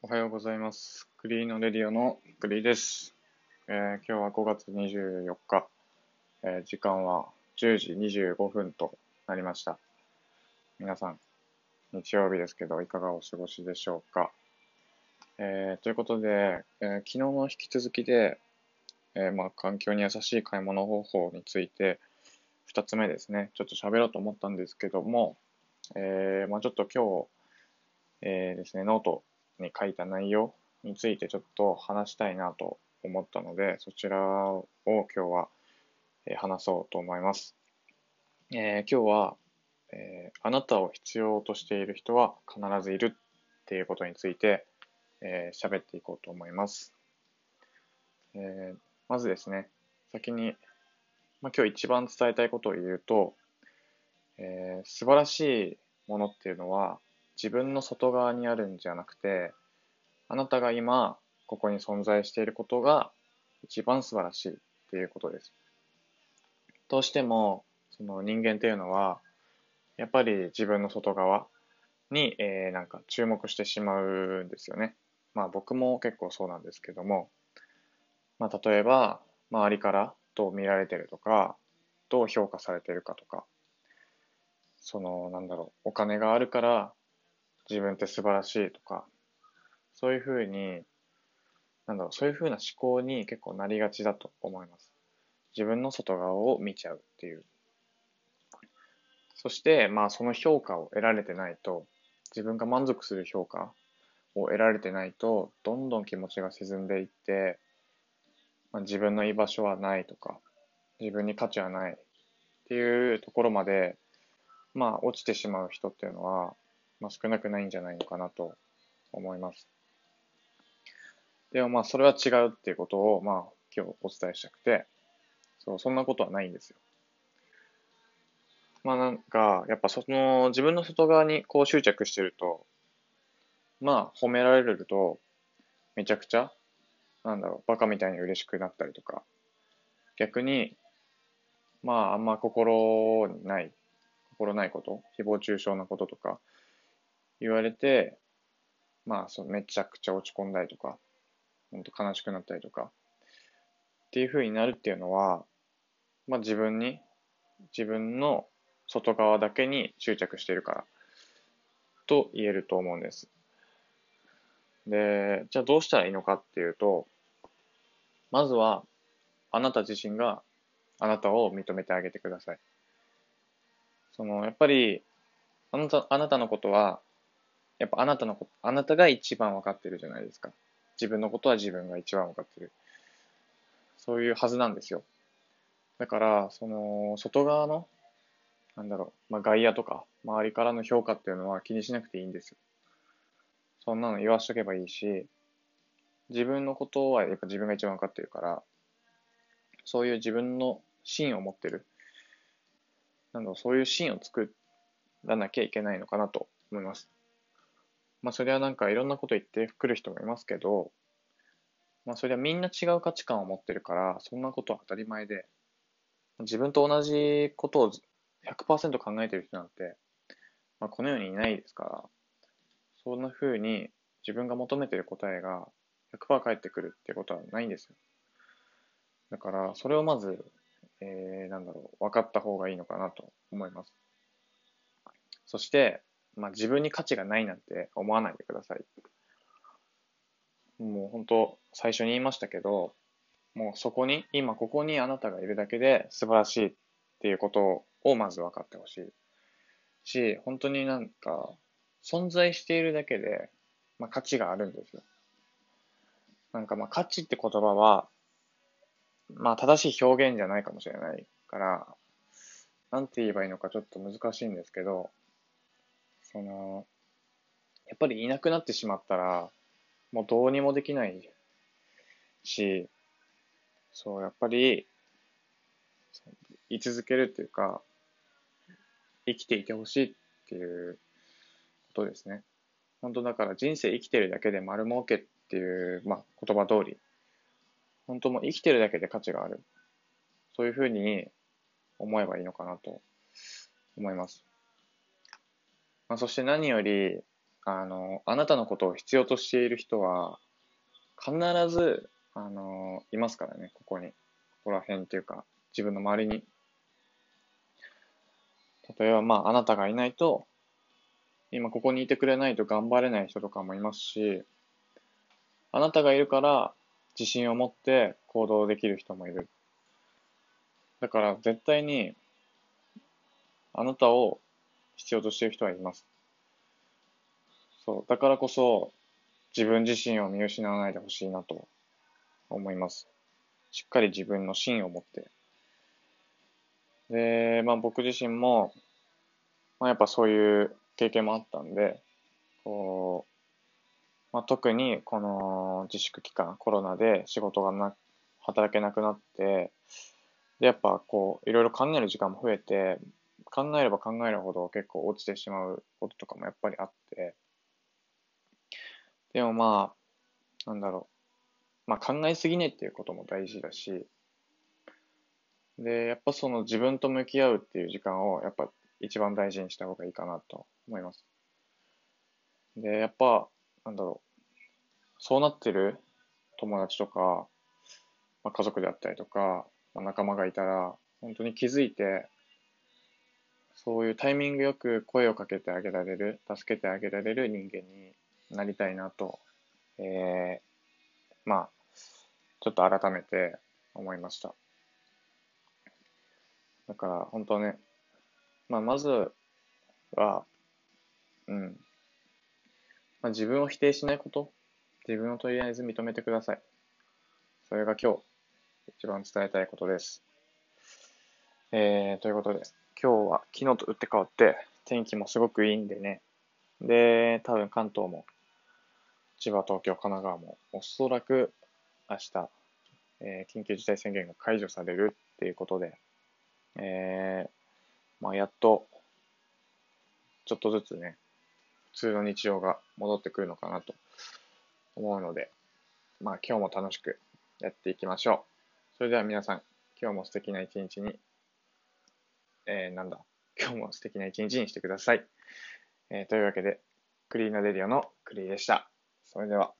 おはようございます。クリーノレディオのクリーです。えー今日は5月24日、えー時間は10時25分となりました。皆さん、日曜日ですけど、いかがお過ごしでしょうか？えーということで、えー昨日の引き続きで、えーまあ、環境に優しい買い物方法について、2つ目ですね、ちょっと喋ろうと思ったんですけども、えーまあ、ちょっと今日、えーですね、ノートに書いた内容についてちょっと話したいなと思ったので、そちらを今日は話そうと思います。えー今日は、えーあなたを必要としている人は必ずいるっていうことについてえー喋っていこうと思います。えーまずですね、先に、まあ、今日一番伝えたいことを言うと、えー素晴らしいものっていうのは自分の外側にあるんじゃなくて、あなたが今ここに存在していることが一番素晴らしいっていうことです。どうしてもその人間っていうのはやっぱり自分の外側に、えーなんか注目してしまうんですよね。まあ僕も結構そうなんですけども、まあ例えば周りからどう見られてるとか、どう評価されてるかとか、そのなんだろう、お金があるから自分って素晴らしいとか、そういうふうに、なんだろう、そういうふうな思考に結構なりがちだと思います。自分の外側を見ちゃうっていう。そして、まあその評価を得られてないと、自分が満足する評価を得られてないと、どんどん気持ちが沈んでいって、まあ、自分の居場所はないとか、自分に価値はないっていうところまで、まあ落ちてしまう人っていうのは、まあ、少なくないんじゃないのかなと思います。でもまあそれは違うっていうことをまあ今日お伝えしたくて、そう、そんなことはないんですよ。まあなんか、やっぱその自分の外側にこう執着してると、まあ褒められるとめちゃくちゃ、なんだろう、バカみたいに嬉しくなったりとか、逆に、まああんま心にない、心ないこと、誹謗中傷なこととか言われて、まあそうめちゃくちゃ落ち込んだりとか、本当悲しくなったりとか、っていう風になるっていうのは、まあ自分に、自分の外側だけに執着しているから、と言えると思うんです。で、じゃあどうしたらいいのかっていうと、まずは、あなた自身があなたを認めてあげてください。その、やっぱり、あなた、あなたのことは、やっぱあなたのこと、あなたが一番分かってるじゃないですか。自分のことは自分が一番分かってる。そういうはずなんですよ。だから、その、外側の、なんだろう、まあ、外野とか、周りからの評価っていうのは気にしなくていいんですよ。そんなの言わしとけばいいし、自分のことはやっぱ自分が一番分かってるから、そういう自分の芯を持ってる。なんだろう、そういう芯を作らなきゃいけないのかなと思います。まあ、それはなんかいろんなこと言ってくる人もいますけど、まあ、それはみんな違う価値観を持ってるから、そんなことは当たり前で、自分と同じことを100%考えてる人なんて、まあ、この世にいないですから、そんな風に自分が求めてる答えが100%返ってくるってことはないんですよ。だから、それをまず、えー、なんだろう、分かった方がいいのかなと思います。そして、まあ、自分に価値がないなんて思わないでください。もう本当、最初に言いましたけど、もうそこに、今ここにあなたがいるだけで素晴らしいっていうことをまず分かってほしい。し、本当になんか、存在しているだけで、まあ、価値があるんですよ。なんかまあ価値って言葉は、まあ正しい表現じゃないかもしれないから、なんて言えばいいのかちょっと難しいんですけど、その、やっぱりいなくなってしまったら、もうどうにもできないし、そう、やっぱり、居続けるっていうか、生きていてほしいっていうことですね。本当だから人生生きてるだけで丸儲けっていう、まあ、言葉通り、本当もう生きてるだけで価値がある。そういうふうに思えばいいのかなと思います。まあ、そして何より、あの、あなたのことを必要としている人は、必ず、あの、いますからね、ここに。ここら辺っていうか、自分の周りに。例えば、まあ、あなたがいないと、今ここにいてくれないと頑張れない人とかもいますし、あなたがいるから自信を持って行動できる人もいる。だから絶対にあなたを必要としている人はいます。そう。だからこそ自分自身を見失わないでほしいなと思います。しっかり自分の芯を持って。で、まあ僕自身も、まあやっぱそういう経験もあったんで、こう、まあ、特にこの自粛期間、コロナで仕事がな、働けなくなって、で、やっぱこう、いろいろ考える時間も増えて、考えれば考えるほど結構落ちてしまうこととかもやっぱりあって、でもまあ、なんだろう。まあ考えすぎねっていうことも大事だし、で、やっぱその自分と向き合うっていう時間をやっぱ一番大事にした方がいいかなと思います。で、やっぱ、なんだろう。そうなってる友達とか、まあ、家族であったりとか、まあ、仲間がいたら、本当に気づいて、そういうタイミングよく声をかけてあげられる、助けてあげられる人間になりたいなと、えー、まあ、ちょっと改めて思いました。だから本当ね、まあ、まずは、うん、まあ、自分を否定しないこと、自分をとりあえず認めてください。それが今日、一番伝えたいことです。えー、ということで、今日は昨日と打って変わって、天気もすごくいいんでね。で、多分関東も、千葉、東京、神奈川も、おそらく明日、えー、緊急事態宣言が解除されるっていうことで、えー、まあ、やっと、ちょっとずつね、普通の日常が戻ってくるのかなと思うので、まあ今日も楽しくやっていきましょう。それでは皆さん、今日も素敵な一日に、えー、なんだ、今日も素敵な一日にしてください。えー、というわけで、クリーナデリオのクリーでした。それでは。